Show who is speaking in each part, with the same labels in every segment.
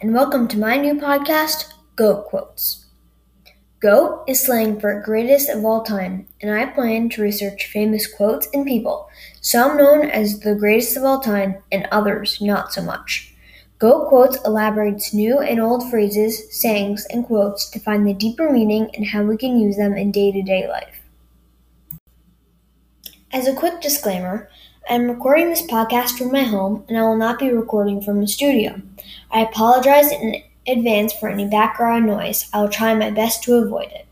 Speaker 1: and welcome to my new podcast, Goat Quotes. GOAT is slang for greatest of all time, and I plan to research famous quotes and people, some known as the greatest of all time and others not so much. Goat Quotes elaborates new and old phrases, sayings, and quotes to find the deeper meaning and how we can use them in day to day life. As a quick disclaimer, I am recording this podcast from my home and I will not be recording from a studio. I apologize in advance for any background noise. I will try my best to avoid it.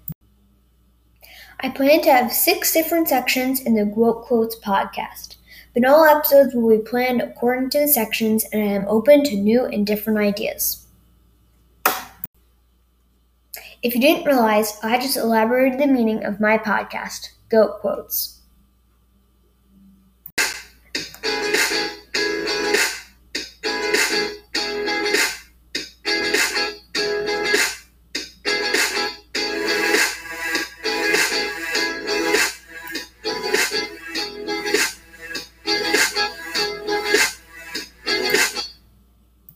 Speaker 1: I plan to have six different sections in the Goat Quotes podcast, but all episodes will be planned according to the sections and I am open to new and different ideas. If you didn't realize, I just elaborated the meaning of my podcast, Goat Quotes.